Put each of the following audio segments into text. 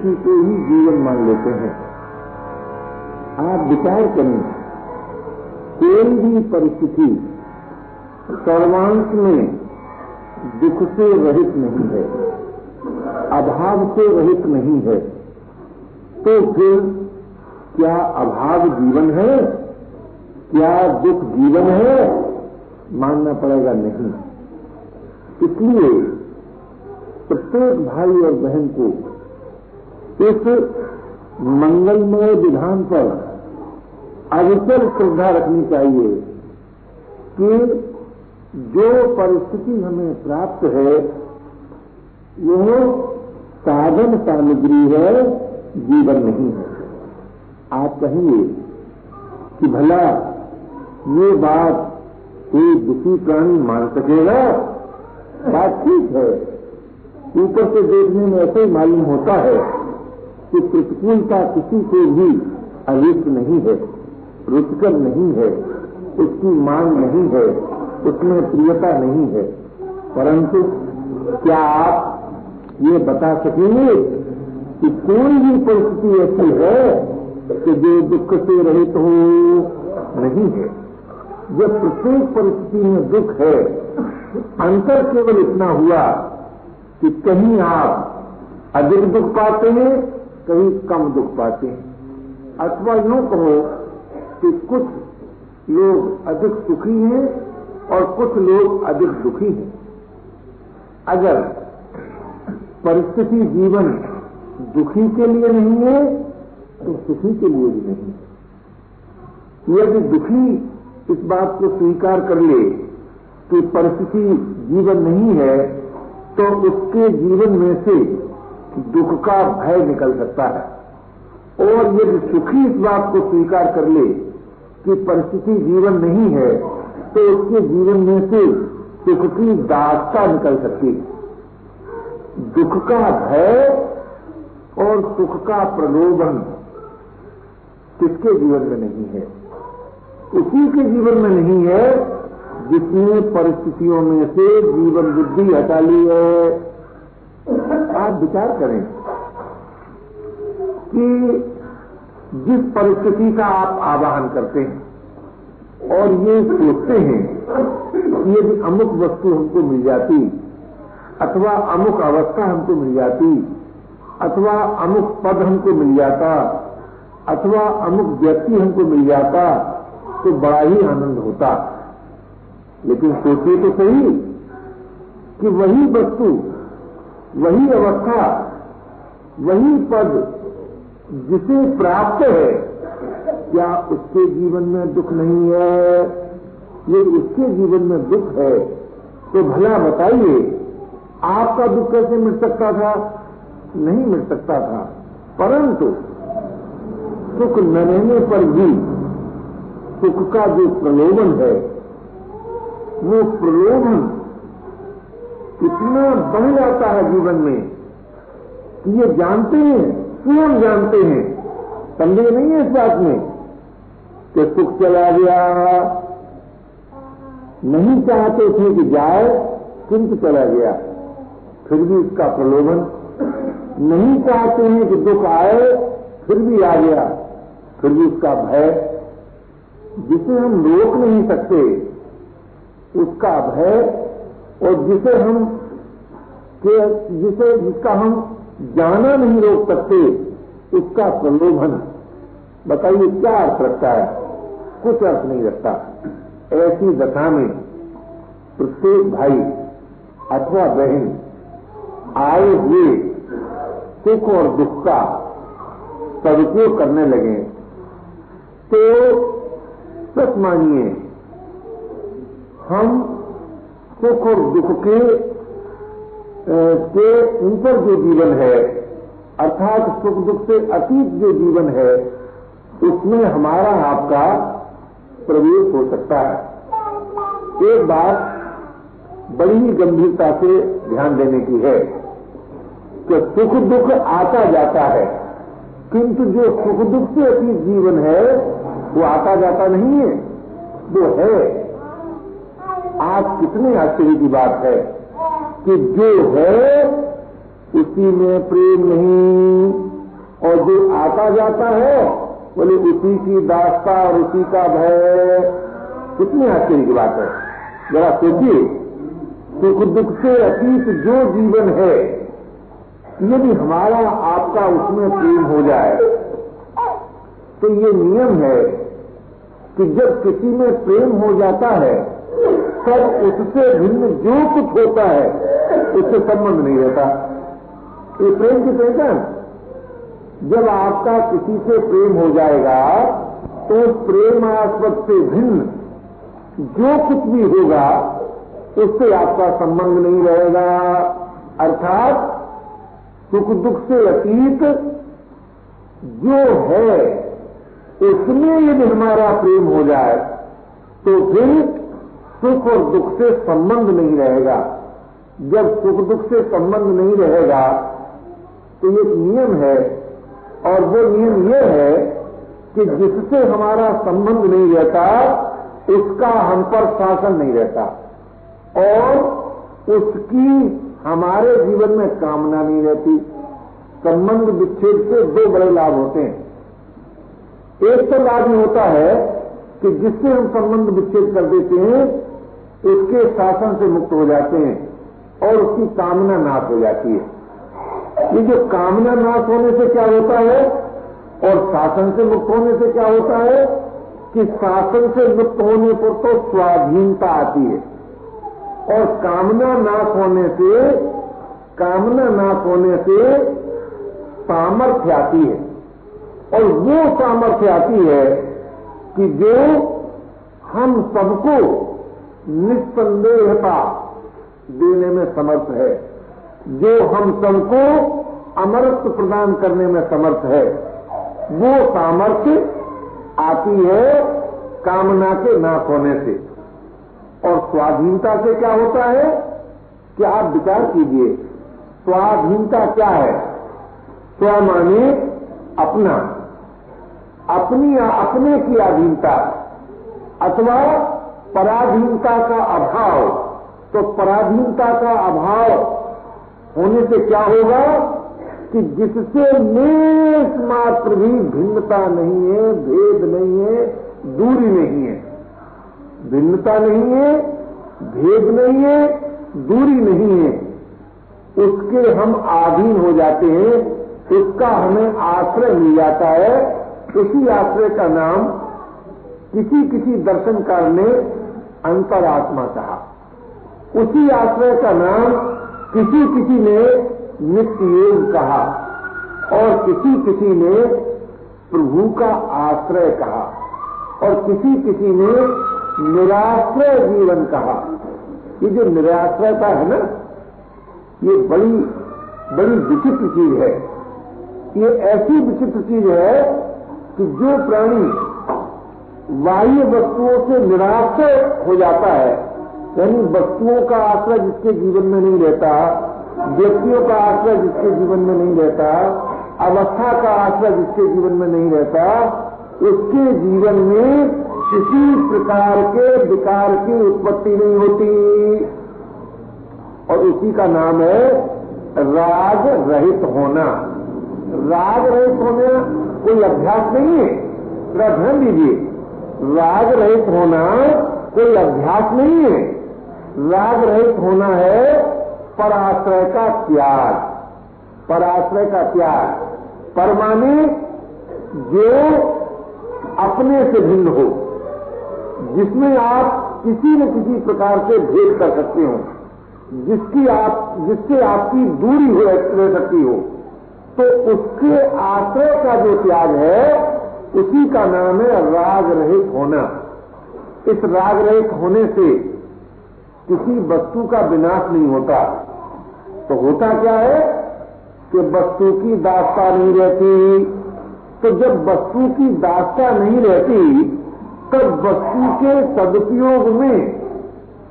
परिस्थिति को ही जीवन मान लेते हैं। आप विचार करें, कोई भी परिस्थिति सर्वांश में दुख से रहित नहीं है, अभाव से रहित नहीं है तो फिर क्या अभाव जीवन है? क्या दुख जीवन है? मानना पड़ेगा नहीं। इसलिए प्रत्येक भाई और बहन को इस मंगलमय विधान पर अविचल श्रद्धा रखनी चाहिए कि जो परिस्थिति हमें प्राप्त है वो साधन सामग्री है, जीवन नहीं है। आप कहेंगे कि भला, ये बात कोई दुखी प्राणी मान सकेगा? बात ठीक है। ऊपर से देखने में ऐसे ही मालूम होता है कि प्रतिकूलता किसी को भी अरिष्ट नहीं है, रुचकर नहीं है, उसकी मांग नहीं है, उसमें प्रियता नहीं है। परंतु क्या आप ये बता सकेंगे कि कोई भी परिस्थिति ऐसी है कि जो दुख से रहित हो, नहीं है? जब प्रत्येक परिस्थिति में दुख है, अंतर केवल इतना हुआ कि कहीं आप अधिक दुख पाते हैं कहीं कम दुख पाते हैं। अथवा यूँ कहो कि कुछ लोग अधिक सुखी हैं और कुछ लोग अधिक दुखी हैं। अगर परिस्थिति जीवन दुखी के लिए नहीं है तो सुखी के लिए भी नहीं है। यदि दुखी इस बात को स्वीकार कर ले कि परिस्थिति जीवन नहीं है तो उसके जीवन में से दुख का भय निकल सकता है। और यदि सुखी इस बात को स्वीकार कर ले कि परिस्थिति जीवन नहीं है तो उसके जीवन में से सुख की दासता निकल सकती है। दुख का भय और सुख का प्रलोभन किसके जीवन में नहीं है? उसी के जीवन में नहीं है जिसने परिस्थितियों में से जीवन बुद्धि हटा ली है। आप विचार करें कि जिस परिस्थिति का आप आवाहन करते हैं और ये सोचते हैं कि यदि अमुक वस्तु हमको मिल जाती, अथवा अमुक अवस्था हमको मिल जाती, अथवा अमुक पद हमको मिल जाता, अथवा अमुक व्यक्ति हमको मिल जाता तो बड़ा ही आनंद होता। लेकिन सोचिए तो सही कि वही वस्तु वही अवस्था, वही पद जिसे प्राप्त है, क्या उसके जीवन में दुख नहीं है? यदि उसके जीवन में दुख है तो भला बताइए, आपका दुख कैसे मिट सकता था? नहीं मिट सकता था, परंतु सुख न रहने पर भी सुख का जो प्रलोभन है, वो प्रलोभन इतना बढ़ जाता है जीवन में कि ये जानते हैं, स्वयं जानते हैं। संदेह नहीं है इस बात में कि सुख चला गया। नहीं चाहते थे कि जाए किंतु चला गया। फिर भी इसका प्रलोभन। नहीं चाहते हैं कि दुख आए, फिर भी आ गया। फिर भी उसका भय। जिसे हम रोक नहीं सकते, उसका भय और जिसे हम, के, जिसे, जिसका हम जाना नहीं रोक सकते, उसका प्रलोभन बताइए क्या अर्थ रखता है? कुछ अर्थ नहीं रखता। ऐसी दशा में प्रत्येक भाई अथवा बहन आए हुए सुख और दुख का सदुपयोग करने लगे तो सच मानिए, हम सुख और दुख के के ऊपर जो जीवन है, अर्थात सुख दुख से अतीत जो जीवन है, उसमें हमारा आपका प्रवेश हो सकता है। एक बात बड़ी ही गंभीरता से ध्यान देने की है कि सुख दुख आता जाता है, किंतु जो सुख दुख से अतीत जीवन है, वो आता जाता नहीं है, वो है। आज कितने आश्चर्य की बात है कि जो है, उसी में प्रेम नहीं। और जो आता जाता है, बोले उसी की दास्ता और उसी का भय। कितनी आश्चर्य की बात है। जरा सोचिए सुख दुख से अतीत जो जीवन है, यदि हमारा आपका उसमें प्रेम हो जाए तो ये नियम है कि जब किसी में प्रेम हो जाता है तब उससे भिन्न जो कुछ होता है, उससे संबंध नहीं रहता। ये प्रेम की पहचान। जब आपका किसी से प्रेम हो जाएगा तो प्रेमास्पद से भिन्न जो कुछ भी होगा, उससे आपका संबंध नहीं रहेगा। अर्थात, सुख दुख से अतीत जो है, उसमें यदि हमारा प्रेम हो जाए तो फिर सुख और दुख से संबंध नहीं रहेगा। जब सुख दुख से संबंध नहीं रहेगा तो एक नियम है, और वो नियम ये है कि जिससे हमारा संबंध नहीं रहता, उसका हम पर शासन नहीं रहता, और उसकी हमारे जीवन में कामना नहीं रहती। संबंध विच्छेद से दो बड़े लाभ होते हैं। एक तो लाभ ये होता है कि जिससे हम संबंध विच्छेद कर देते हैं उसके शासन से मुक्त हो जाते हैं और उसकी कामना नाश हो जाती है। ये जो कामना नाश होने से क्या होता है? और शासन से मुक्त होने से क्या होता है? कि शासन से मुक्त होने पर तो स्वाधीनता आती है। और कामना नाश होने से, कामना नाश होने से सामर्थ्य आती है। और वो सामर्थ्य आती है कि जो हम सबको निस्संदेहता देने में समर्थ है। जो हम सबको अमरत्व प्रदान करने में समर्थ है, वो सामर्थ्य आती है कामना के नाश होने से। और स्वाधीनता से क्या होता है? कि आप विचार कीजिए, स्वाधीनता क्या है? स्व माने अपना अपनी अपने की अधीनता, अथवा पराधीनता का अभाव तो पराधीनता का अभाव होने से क्या होगा कि जिससे मेष मात्र भी भिन्नता नहीं है, भेद नहीं है, दूरी नहीं है। भिन्नता नहीं है, भेद नहीं है, दूरी नहीं है। उसके हम आधीन हो जाते हैं, उसका हमें आश्रय मिल जाता है। उसी आश्रय का नाम किसी किसी दर्शनकार ने अंतरात्मा कहा। उसी आश्रय का नाम किसी किसी ने नित्य योग कहा और किसी किसी ने प्रभु का आश्रय कहा और किसी किसी ने निराश्रय जीवन कहा। ये जो निराश्रयता है ना, ये बड़ी बड़ी विचित्र चीज़ है। ये ऐसी विचित्र चीज़ है कि जो प्राणी बाह्य वस्तुओं से निराश्रय हो जाता है। यानी वस्तुओं का आश्रय जिसके जीवन में नहीं रहता, व्यक्तियों का आश्रय जिसके जीवन में नहीं रहता, अवस्था का आश्रय जिसके जीवन में नहीं रहता, उसके जीवन में किसी प्रकार के विकार की उत्पत्ति नहीं होती। और उसी का नाम है राग रहित होना। राग रहित होना कोई अभ्यास नहीं है। ध्यान दीजिए। राग रहित होना कोई अभ्यास नहीं है। राग रहित होना है पराश्रय का त्याग। पराश्रय का त्याग। परमाने जो अपने से भिन्न हो, जिसमें आप किसी न किसी प्रकार से भेद कर सकते हो, जिसकी आप, जिससे आपकी दूरी हो, रह सकती हो तो उसके आश्रय का जो त्याग है उसी का नाम है राग रहित होना। इस राग रहित होने से किसी वस्तु का विनाश नहीं होता। तो होता क्या है कि वस्तु की दास्ता नहीं रहती। तो जब वस्तु की दास्ता नहीं रहती, तब वस्तु के सदुपयोग में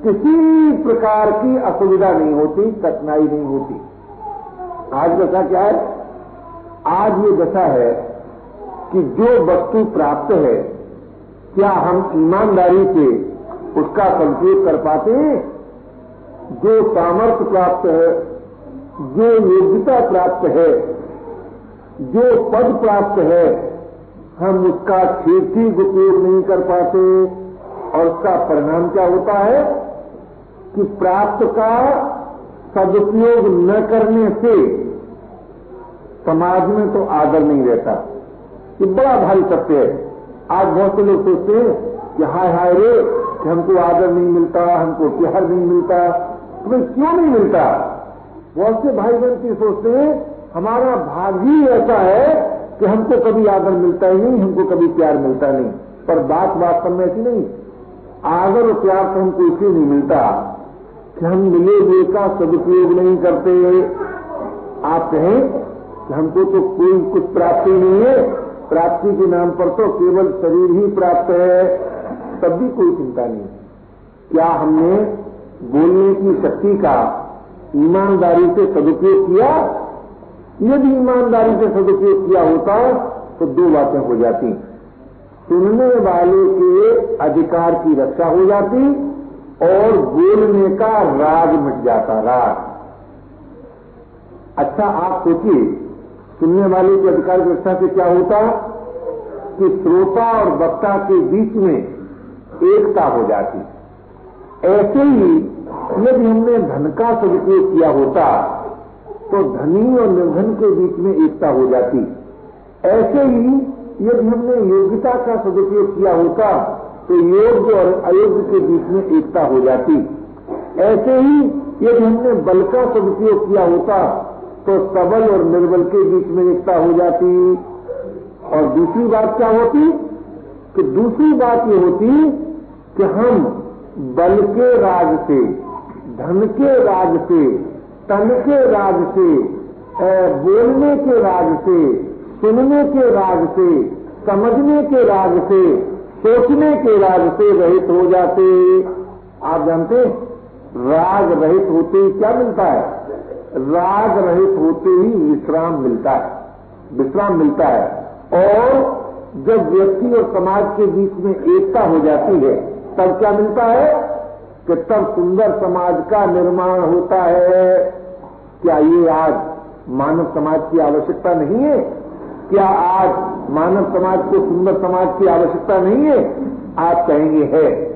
किसी प्रकार की असुविधा नहीं होती, कठिनाई नहीं होती। आज दशा क्या है? आज ये दशा है कि जो वस्तु प्राप्त है, क्या हम ईमानदारी से उसका संकेत कर पाते हैं? जो सामर्थ्य प्राप्त है, जो योग्यता प्राप्त है, जो पद प्राप्त है, हम उसका ठीक उपयोग नहीं कर पाते और उसका परिणाम क्या होता है? कि प्राप्त का सदुपयोग न करने से समाज में तो आदर नहीं रहता। ये बड़ा भारी सत्य है। आज बहुत से लोग सोचते हैं कि हाय हाय रे, कि हमको आदर नहीं मिलता, हमको प्यार नहीं मिलता। तुम्हें क्यों नहीं मिलता? बहुत से भाई बहन की सोचते हैं, हमारा भाग ही ऐसा है कि हमको कभी आदर मिलता ही नहीं, हमको कभी प्यार मिलता नहीं। पर बात वास्तव में ऐसी नहीं। आदर और प्यार तो हमको इसलिए नहीं मिलता कि हम मिले हुए का सदुपयोग नहीं करते। आप कहें कि हमको तो कोई कुछ प्राप्ति नहीं है प्राप्ति के नाम पर तो केवल शरीर ही प्राप्त है, तब भी कोई चिंता नहीं। क्या हमने बोलने की शक्ति का ईमानदारी से सदुपयोग किया? यदि ईमानदारी से सदुपयोग किया होता तो दो बातें हो जाती। सुनने वाले के अधिकार की रक्षा हो जाती और बोलने का राग मिट जाता, राग। अच्छा आप सोचिए सुनने वाले के अधिकार व्यवस्था से क्या होता? कि श्रोता और वक्ता के बीच में एकता हो जाती। ऐसे ही यदि हमने धन का सदुपयोग किया होता तो धनी और निर्धन के बीच में एकता हो जाती। ऐसे ही यदि हमने योग्यता का सदुपयोग किया होता तो योग्य और अयोग्य के बीच में एकता हो जाती। ऐसे ही यदि हमने बल का सदुपयोग किया होता तो सबल और निर्बल के बीच में एकता हो जाती। और दूसरी बात क्या होती? कि दूसरी बात ये होती कि हम बल के राज से, धन के राज से, तन के राज से बोलने के राज से, सुनने के राज से, समझने के राज से, सोचने के राज से रहित हो जाते। आप जानते राग रहित होते क्या मिलता है? राग रहित होते ही विश्राम मिलता है, विश्राम मिलता है। और जब व्यक्ति और समाज के बीच में एकता हो जाती है, तब क्या मिलता है? कि तब सुंदर समाज का निर्माण होता है। क्या ये आज मानव समाज की आवश्यकता नहीं है? क्या आज मानव समाज को सुंदर समाज की आवश्यकता नहीं है? आप कहेंगे, है।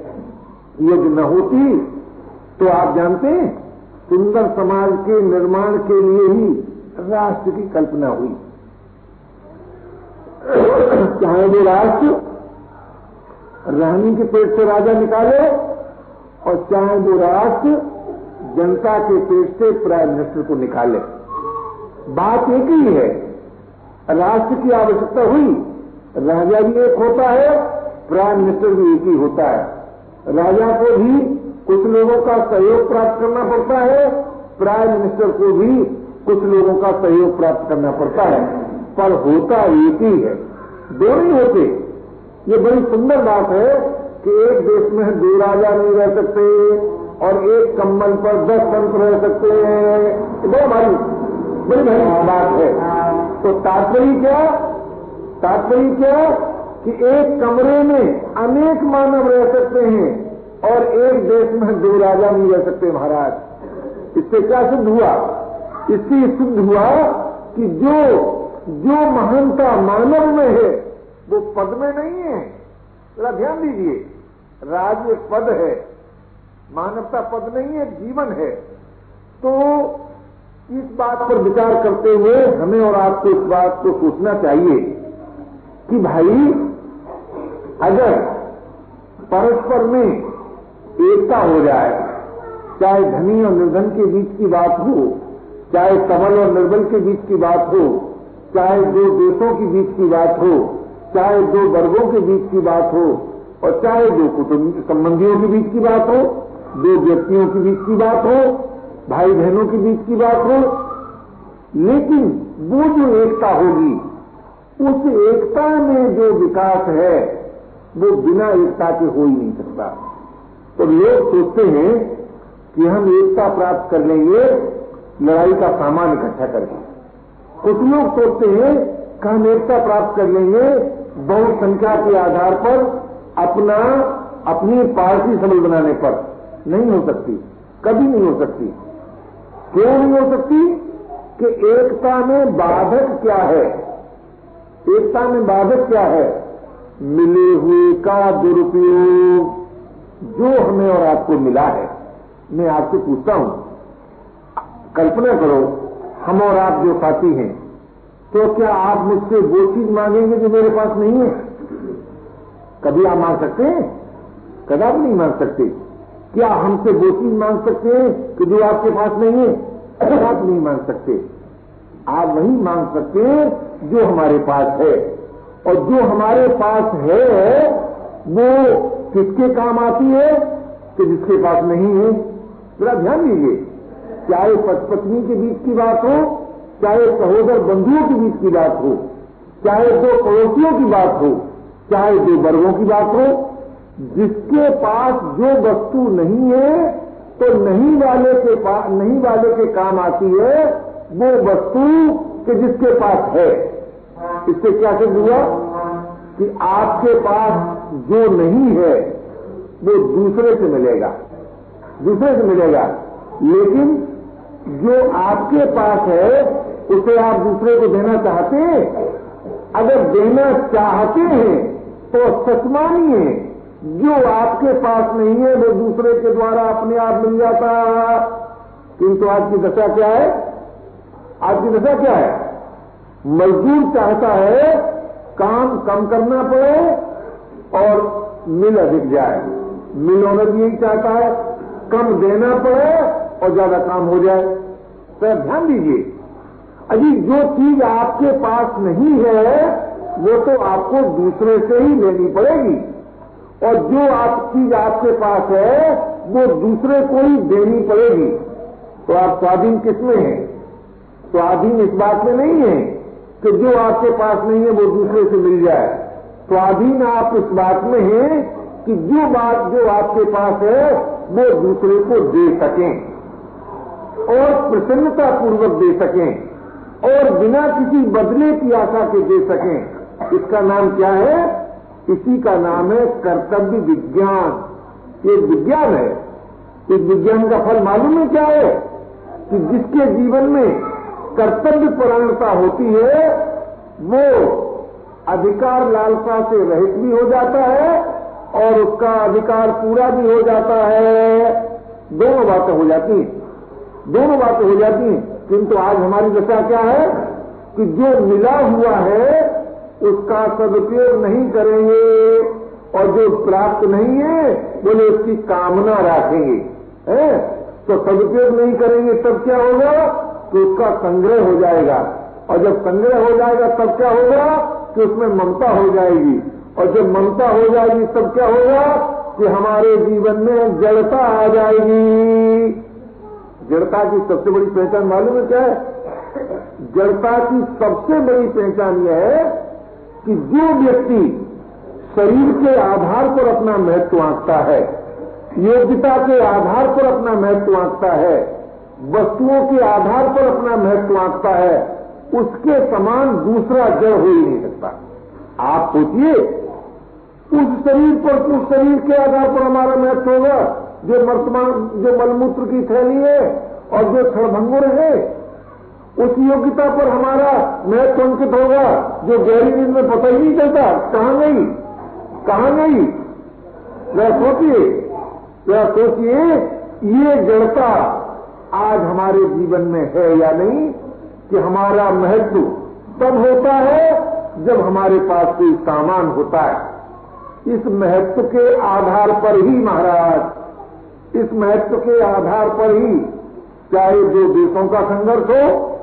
यदि न होती तो आप जानते हैं। सुंदर समाज के निर्माण के लिए ही राष्ट्र की कल्पना हुई। चाहे वो राष्ट्र रानी के पेट से राजा निकाले और चाहे वो राष्ट्र जनता के पेट से प्राइम मिनिस्टर को निकाले। बात एक ही है, राष्ट्र की आवश्यकता हुई, राजा भी एक होता है, प्राइम मिनिस्टर भी एक ही होता है। राजा को भी कुछ लोगों का सहयोग प्राप्त करना पड़ता है। प्राइम मिनिस्टर को भी कुछ लोगों का सहयोग प्राप्त करना पड़ता है। पर होता एक ही है। दो नहीं होते ये बड़ी सुंदर बात है कि एक देश में दो राजा नहीं रह सकते और एक कम्बल पर दस संत रह सकते हैं। बड़ा भारी, बड़ी भारी बात है। तो तात्पर्य क्या? तात्पर्य क्या कि एक कमरे में अनेक मानव रह सकते हैं। और एक देश में दो राजा नहीं रह सकते महाराज। इससे क्या सिद्ध हुआ? इससे सिद्ध हुआ कि जो जो महानता मानव में है, वो पद में नहीं है। जरा ध्यान दीजिए, राज एक पद है, मानवता पद नहीं है, जीवन है। तो इस बात पर विचार करते हुए हमें और आपको इस बात को सोचना चाहिए कि भाई, अगर परस्पर में एकता हो जाए, चाहे धनी और निर्धन के बीच की बात हो, चाहे सबल और निर्बल के बीच की बात हो, चाहे दो देशों के बीच की बात हो, चाहे दो वर्गों के बीच की बात हो, और चाहे दो कुटुंब संबंधियों के बीच की बात हो, दो व्यक्तियों के बीच की बात हो भाई बहनों के बीच की बात हो, लेकिन वो जो एकता होगी, उस एकता में जो विकास है, वो बिना एकता के हो ही नहीं सकता। तो लोग सोचते हैं कि हम एकता प्राप्त कर लेंगे, लड़ाई का सामान इकट्ठा करके। कुछ लोग सोचते हैं कि हम एकता प्राप्त कर लेंगे, बहुसंख्या के आधार पर अपना, अपनी पार्टी सबल बनाने पर। नहीं हो सकती, कभी नहीं हो सकती। क्यों नहीं हो सकती? कि एकता में बाधक क्या है? एकता में बाधक क्या है? मिले हुए का दुरुपयोग। जो हमें और आपको मिला है, मैं आपसे पूछता हूँ। कल्पना करो, हम और आप जो साथी हैं तो क्या आप मुझसे वो चीज़ मांगेंगे जो मेरे पास नहीं है? कभी आप मांग सकते हैं? कदापि नहीं मांग सकते? क्या हमसे वो चीज़ मांग सकते हैं कि जो आपके पास नहीं है? आप नहीं मांग सकते। आप वही मांग सकते हैं जो हमारे पास है। और जो हमारे पास है, वो किसके काम आती है? कि जिसके पास नहीं है? जरा ध्यान दीजिए। चाहे पत्नी के बीच की बात हो? चाहे सहोदर बंधुओं के बीच की बात हो? चाहे दो पड़ोसियों की बात हो? चाहे दो वर्गों की बात हो? जिसके पास जो वस्तु नहीं है तो नहीं वाले के पास नहीं वाले के काम आती है, वो वस्तु के जिसके पास है। इससे क्या सिद्ध हुआ? कि आपके पास जो नहीं है, वो दूसरे से मिलेगा। दूसरे से मिलेगा। लेकिन जो आपके पास है, उसे आप दूसरे को देना चाहते हैं। अगर देना चाहते हैं तो सच मानिए जो आपके पास नहीं है, वो दूसरे के द्वारा अपने आप मिल जाता किंतु आज की दशा क्या है? आज की दशा क्या है? मजदूर चाहता है, काम कम करना पड़े और मिल अधिक जाए। मिल ओनर भी यही चाहता है, कम देना पड़े और ज़्यादा काम हो जाए। तो ध्यान दीजिए, अजी जो चीज़ आपके पास नहीं है, वो तो आपको दूसरे से ही लेनी पड़ेगी। और जो आप चीज़ आपके पास है, वो दूसरे को ही देनी पड़ेगी। तो आप स्वाधीन किसमें हैं? स्वाधीन इस बात में नहीं है कि जो आपके पास नहीं है, वो दूसरे से मिल जाए। स्वाधीन आप इस बात में हैं कि जो बात जो आपके पास है, वो दूसरे को दे सकें। और प्रसन्नता पूर्वक दे सकें। और बिना किसी बदले की आशा के दे सकें। इसका नाम क्या है? इसी का नाम है कर्तव्य विज्ञान। ये विज्ञान है। इस विज्ञान का फल मालूम है क्या है? कि जिसके जीवन में कर्तव्य परायणता होती है, वो अधिकार लालसा से रहित भी हो जाता है और उसका अधिकार पूरा भी हो जाता है। दोनों बातें हो जाती हैं। दोनों बातें हो जाती हैं। किंतु आज हमारी दशा क्या है कि जो मिला हुआ है, उसका सदुपयोग नहीं करेंगे और जो प्राप्त नहीं है, बोले उसकी कामना रखेंगे। है? तो सदुपयोग नहीं करेंगे, तब क्या होगा? तो उसका संग्रह हो जाएगा। और जब संग्रह हो जाएगा, तब क्या होगा? कि उसमें ममता हो जाएगी। और जब ममता हो जाएगी, तब क्या होगा? कि हमारे जीवन में जड़ता आ जाएगी। जड़ता की सबसे बड़ी पहचान मालूम है क्या है? जड़ता की सबसे बड़ी पहचान यह है कि जो व्यक्ति शरीर के आधार पर अपना महत्व आंकता है, योग्यता के आधार पर अपना महत्व आंकता है, वस्तुओं के आधार पर अपना महत्व आंकता है उसके समान दूसरा जड़ हो ही नहीं सकता। आप सोचिए, उस शरीर पर, उस शरीर के आधार पर हमारा महत्व होगा, जो वर्तमान, जो मलमूत्र की थैली है और जो क्षणभंगुर है, उस योग्यता पर हमारा महत्व अंकित होगा, जो गहरी नींद में पता ही नहीं चलता। कहाँ गई? कहाँ गई? वह सोचिए वह सोचिए, ये जड़ता आज हमारे जीवन में है या नहीं? कि हमारा महत्व तब होता है जब हमारे पास कोई सामान होता है। इस महत्व के आधार पर ही महाराज, इस महत्व के आधार पर ही चाहे दो देशों का संघर्ष हो,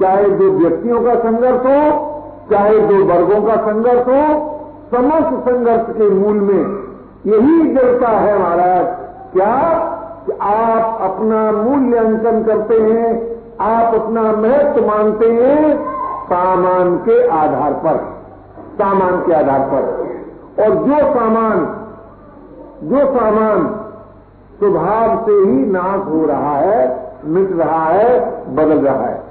चाहे दो व्यक्तियों का संघर्ष हो, चाहे दो वर्गों का संघर्ष हो, समस्त संघर्ष के मूल में यही जड़ता है महाराज। क्या? कि आप अपना मूल्यांकन करते हैं आप अपना महत्व मानते हैं सामान के आधार पर, सामान के आधार पर। और जो सामान जो सामान स्वभाव से ही नाश हो रहा है, मिट रहा है, बदल रहा है,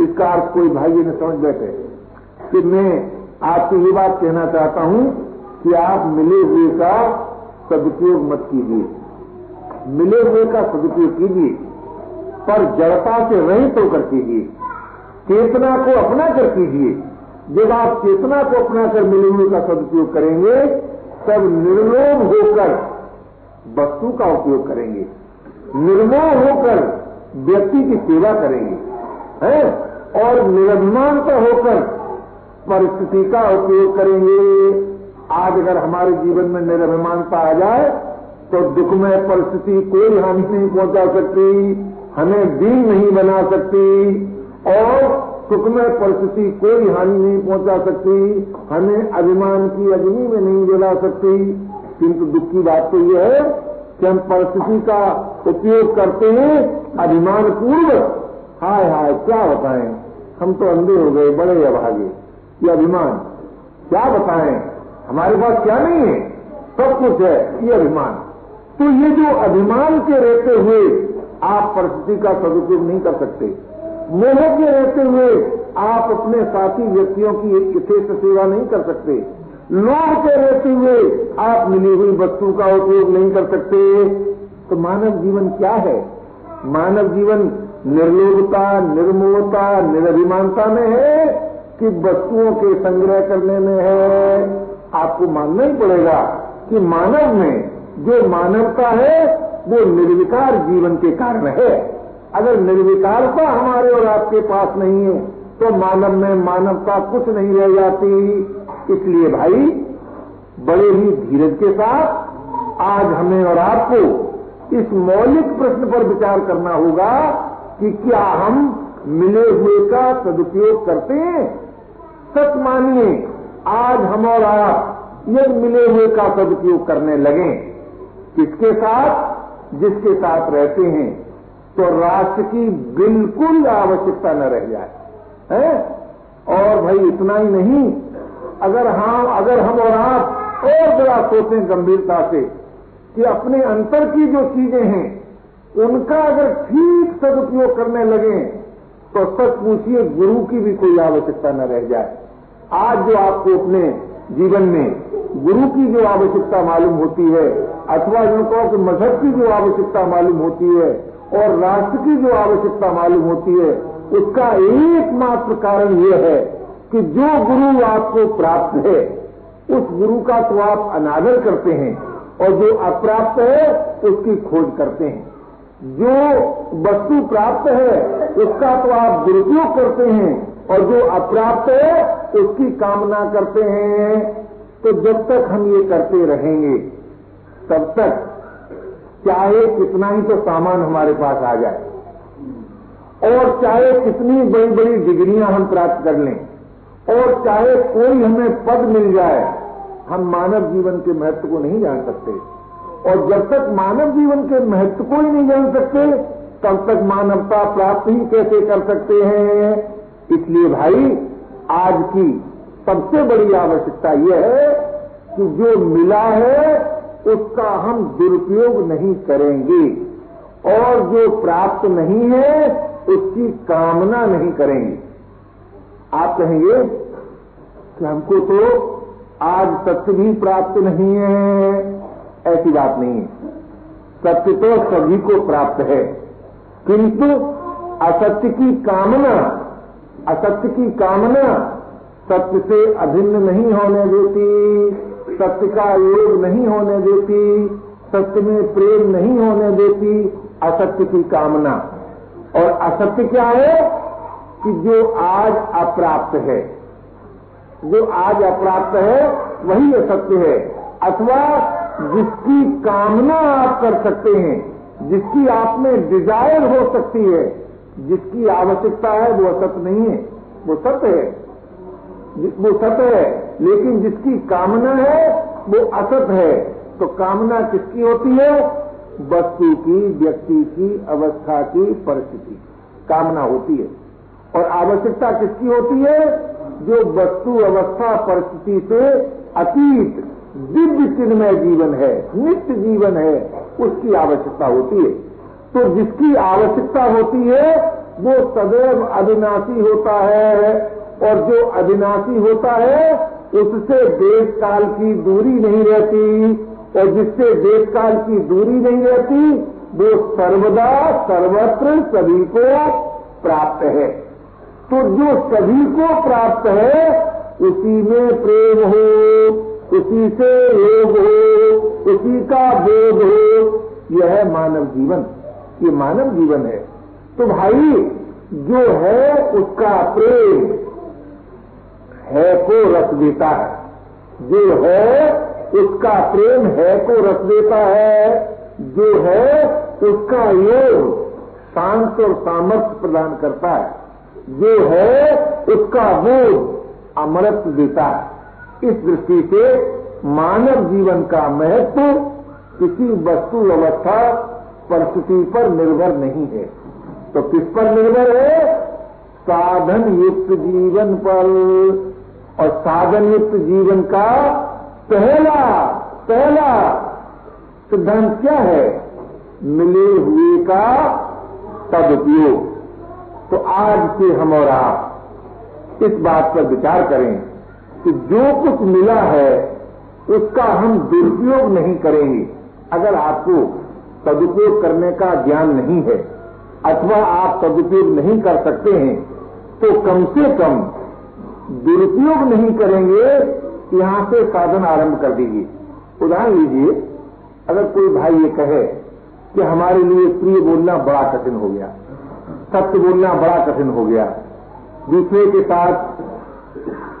इसका अर्थ कोई भाई ने समझ बैठे। कि मैं आपको ये बात कहना चाहता हूँ कि आप मिले हुए का सदुपयोग मत कीजिए। मिले हुए का सदुपयोग कीजिए। पर जड़ता से रहित तो होकर कीजिए। चेतना को अपना कर कीजिए। जब आप चेतना को अपना कर मिले हुए का सदुपयोग करेंगे, तब निर्लोभ होकर वस्तु का उपयोग करेंगे। निर्मोह होकर व्यक्ति की सेवा करेंगे। हैं? और निरभिमानता होकर परिस्थिति का उपयोग करेंगे। आज अगर हमारे जीवन में निरभिमानता आ जाए तो दुखमय परिस्थिति कोई हानि नहीं पहुँचा सकती। हमें दीन नहीं बना सकती और सुखमय परिस्थिति कोई हानि नहीं पहुँचा सकती, हमें अभिमान की अग्नि में नहीं जला सकती। किंतु दुख की बात तो यह है कि हम परिस्थिति का उपयोग करते हैं अभिमान पूर्वक हाय हाय, क्या बताएँ? हम तो अंधे हो गए, बड़े अभागे। ये अभिमान, क्या बताएँ? हमारे पास क्या नहीं है? सब कुछ है, ये अभिमान। तो ये जो अभिमान के रहते हुए आप परिस्थिति का सदुपयोग नहीं कर सकते। मोह के रहते हुए आप अपने साथी व्यक्तियों की यथेष्ट सेवा नहीं कर सकते। लोभ के रहते हुए आप मिली हुई वस्तु का उपयोग नहीं कर सकते। तो मानव जीवन क्या है? मानव जीवन निर्लोभता, निर्मोहता, निरभिमानता में है कि वस्तुओं के संग्रह करने में है? आपको मानना ही पड़ेगा कि मानव में जो मानवता है वो निर्विकार जीवन के कारण है। अगर निर्विकारता हमारे और आपके पास नहीं है तो मानव में मानवता कुछ नहीं रह जाती। इसलिए भाई, बड़े ही धीरज के साथ आज हमें और आपको इस मौलिक प्रश्न पर विचार करना होगा कि क्या हम मिले हुए का सदुपयोग करते हैं? सच मानिए, आज हम और आप यदि मिले हुए का सदुपयोग करने लगे। किसके साथ? जिसके साथ रहते हैं तो राष्ट्र की बिल्कुल आवश्यकता न रह जाए। है? और भाई, इतना ही नहीं। अगर हम अगर हम और आप और बड़ा सोचें गंभीरता से कि अपने अंतर की जो चीज़ें हैं, उनका अगर ठीक सदुपयोग करने लगे तो सच पूछिए, गुरु की भी कोई आवश्यकता न रह जाए। आज जो आपको अपने जीवन में गुरु की जो आवश्यकता मालूम होती है, अथवा यूँ कहो कि मज़हब की जो आवश्यकता मालूम होती है और राष्ट्र की जो आवश्यकता मालूम होती है, उसका एकमात्र कारण यह है कि जो गुरु आपको प्राप्त है, उस गुरु का तो आप अनादर करते हैं और जो अप्राप्त है, उसकी खोज करते हैं। जो वस्तु प्राप्त है, उसका तो आप दुरुपयोग करते हैं और जो अप्राप्त है, उसकी कामना करते हैं। तो जब तक हम ये करते रहेंगे, तब तक चाहे कितना ही तो सामान हमारे पास आ जाए। और चाहे कितनी बड़ी बड़ी डिग्रियाँ हम प्राप्त कर लें, और चाहे कोई हमें पद मिल जाए, हम मानव जीवन के महत्व को नहीं जान सकते। और जब तक मानव जीवन के महत्व को ही नहीं जान सकते, तब तक मानवता प्राप्त ही कैसे कर सकते हैं? इसलिए भाई, आज की सबसे बड़ी आवश्यकता यह है कि जो मिला है, उसका हम दुरुपयोग नहीं करेंगे। और जो प्राप्त नहीं है, उसकी कामना नहीं करेंगे। आप कहेंगे, कि हमको तो आज सत्य भी प्राप्त नहीं है। ऐसी बात नहीं है। सत्य तो सभी को प्राप्त है। किंतु असत्य की कामना असत्य की कामना सत्य से अभिन्न नहीं होने देती, सत्य का योग नहीं होने देती, सत्य में प्रेम नहीं होने देती, असत्य की कामना। और असत्य क्या है? कि जो आज अप्राप्त है, जो आज अप्राप्त है, वही असत्य है। अथवा जिसकी कामना आप कर सकते हैं, जिसकी आप में डिज़ायर हो सकती है जिसकी आवश्यकता है, वो असत्य नहीं है। वो सत्य है। वो सत्य है, लेकिन जिसकी कामना है, वो असत है। तो कामना किसकी होती है? वस्तु की, व्यक्ति की, अवस्था की, परिस्थिति कामना होती है। और आवश्यकता किसकी होती है? जो वस्तु, अवस्था, परिस्थिति से अतीत, दिव्य चिन्मय जीवन है, नित्य जीवन है, उसकी आवश्यकता होती है। तो जिसकी आवश्यकता होती है, वो सदैव अविनाशी होता है। और जो अविनाशी होता है, उससे देश काल की दूरी नहीं रहती। और जिससे देश काल की दूरी नहीं रहती, वो सर्वदा सर्वत्र सभी को प्राप्त है। तो जो सभी को प्राप्त है, उसी में प्रेम हो, उसी से योग हो, उसी का बोध हो, यह मानव जीवन। ये मानव जीवन है। तो भाई, जो है उसका प्रेम है को रख देता है। जो है उसका प्रेम है को रख देता है। जो है उसका योग शांत और सामर्थ्य प्रदान करता है। जो है उसका बोध अमृत देता है। इस दृष्टि से मानव जीवन का महत्व किसी वस्तु अवस्था परिस्थिति पर निर्भर नहीं है। तो किस पर निर्भर है? साधन युक्त जीवन पर। और साधन युक्त जीवन का पहला पहला सिद्धांत क्या है? मिले हुए का सदुपयोग। तो आज से हम और आप इस बात पर विचार करें कि जो कुछ मिला है, उसका हम दुरुपयोग नहीं करेंगे। अगर आपको सदुपयोग करने का ज्ञान नहीं है, अथवा आप सदुपयोग नहीं कर सकते हैं तो कम से कम दुरुपयोग नहीं करेंगे, यहाँ से साधन आरंभ कर दीजिए। उदाहरण लीजिए, अगर कोई भाई ये कहे कि हमारे लिए प्रिय बोलना बड़ा कठिन हो गया, सत्य बोलना बड़ा कठिन हो गया, दूसरे के साथ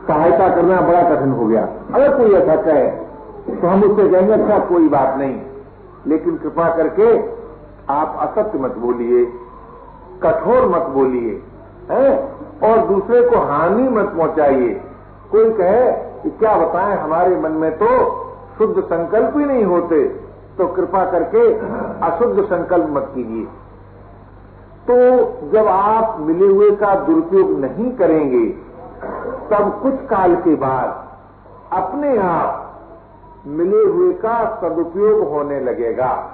सहायता करना बड़ा कठिन हो गया, अगर कोई ऐसा कहे तो हम उससे कहेंगे अच्छा कोई बात नहीं। लेकिन कृपा करके आप असत्य मत बोलिए, कठोर मत बोलिए, है? और दूसरे को हानि मत पहुंचाइए। कोई कहे कि क्या बताएँ, हमारे मन में तो शुद्ध संकल्प ही नहीं होते तो कृपा करके अशुद्ध संकल्प मत कीजिए। तो जब आप मिले हुए का दुरुपयोग नहीं करेंगे, तब कुछ काल के बाद अपने आप मिले हुए का सदुपयोग होने लगेगा।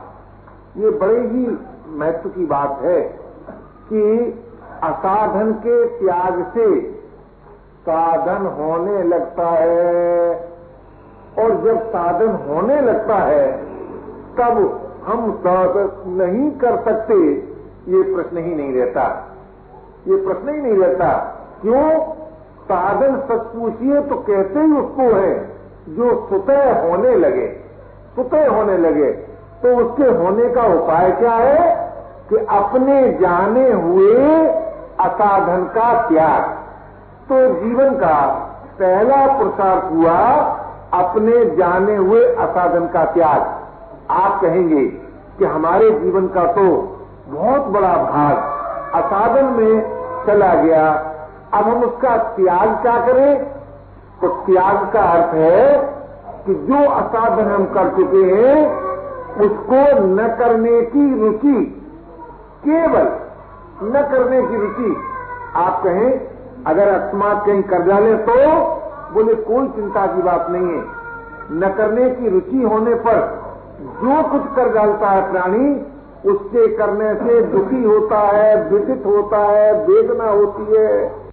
ये बड़े ही महत्व की बात है कि असाधन के त्याग से साधन होने लगता है और जब साधन होने लगता है, तब हम साधन नहीं कर सकते, ये प्रश्न ही नहीं रहता। ये प्रश्न ही नहीं रहता, क्यों? साधन सच पूछिए तो कहते ही उसको है। जो सुतह होने लगे सुतह होने लगे तो उसके होने का उपाय क्या है? कि अपने जाने हुए असाधन का त्याग। तो जीवन का पहला पुरुषार्थ हुआ अपने जाने हुए असाधन का त्याग। आप कहेंगे कि हमारे जीवन का तो बहुत बड़ा भाग असाधन में चला गया। अब हम उसका त्याग क्या करें? तो त्याग का अर्थ है कि जो असाधन हम कर चुके हैं, उसको न करने की रुचि, केवल न करने की रुचि। आप कहें, अगर अकस्मात कहीं कर डाले तो बोले, कोई चिंता की बात नहीं है। न करने की रुचि होने पर जो कुछ कर डालता है प्राणी, उसके करने से दुखी होता है विदित होता है, वेदना होती है।